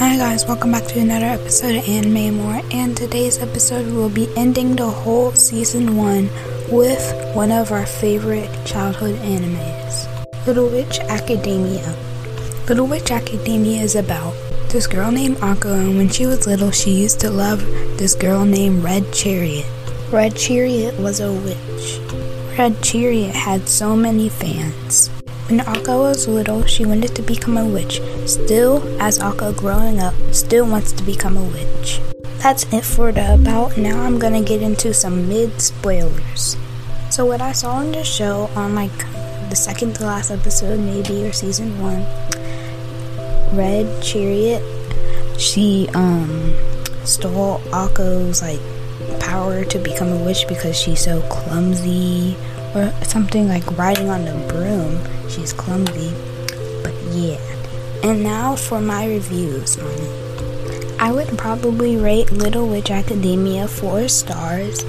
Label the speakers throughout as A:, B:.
A: Hi guys, welcome back to another episode of Anime More. And today's episode will be ending the whole season one with one of our favorite childhood animes, Little Witch Academia. Little Witch Academia is about this girl named Akko, and when she was little, she used to love this girl named Red Chariot. Red Chariot was a witch. Red Chariot had so many fans. When Akko was little, she wanted to become a witch. Still, as Akko growing up, still wants to become a witch. That's it for the about. Now I'm gonna get into some mid spoilers. So what I saw in the show on like the second to last episode, maybe or season one, Red Chariot, she um stole Akko's like power to become a witch because she's so clumsy or something like riding on the broom. She's clumsy. But yeah. And now for my reviews on it. I would probably rate Little Witch Academia 4 stars.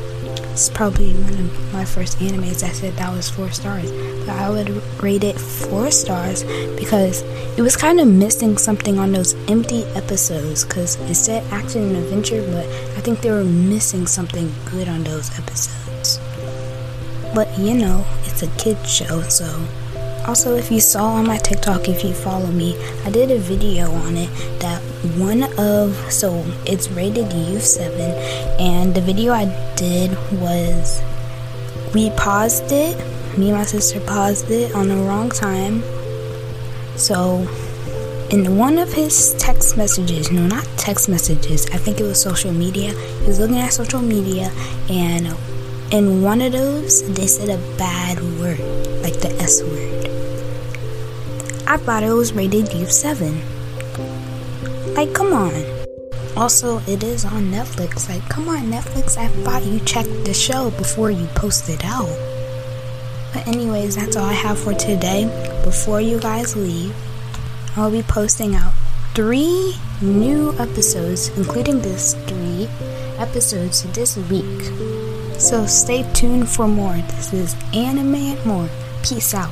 A: It's probably one of my first animes I said that was 4 stars. But I would rate it 4 stars because it was kind of missing something on those empty episodes because it said action and adventure, but I think they were missing something good on those episodes. But you know, it's a kids show, so. Also, if you saw on my TikTok, if you follow me, I did a video on it that one of, so it's rated Youth 7, and the video I did was we paused it, me and my sister paused it on the wrong time. So, in one of his text messages, no, not text messages, I think it was social media, he was looking at social media, and in one of those, they said a bad word, like the S word. I thought it was rated Youth 7. Like, come on. Also, it is on Netflix. Like, come on, Netflix, I thought you checked the show before you posted out. But, anyways, that's all I have for today. Before you guys leave, I'll be posting out three new episodes, including this three episodes this week. So stay tuned for more. This is Anime and More. Peace out.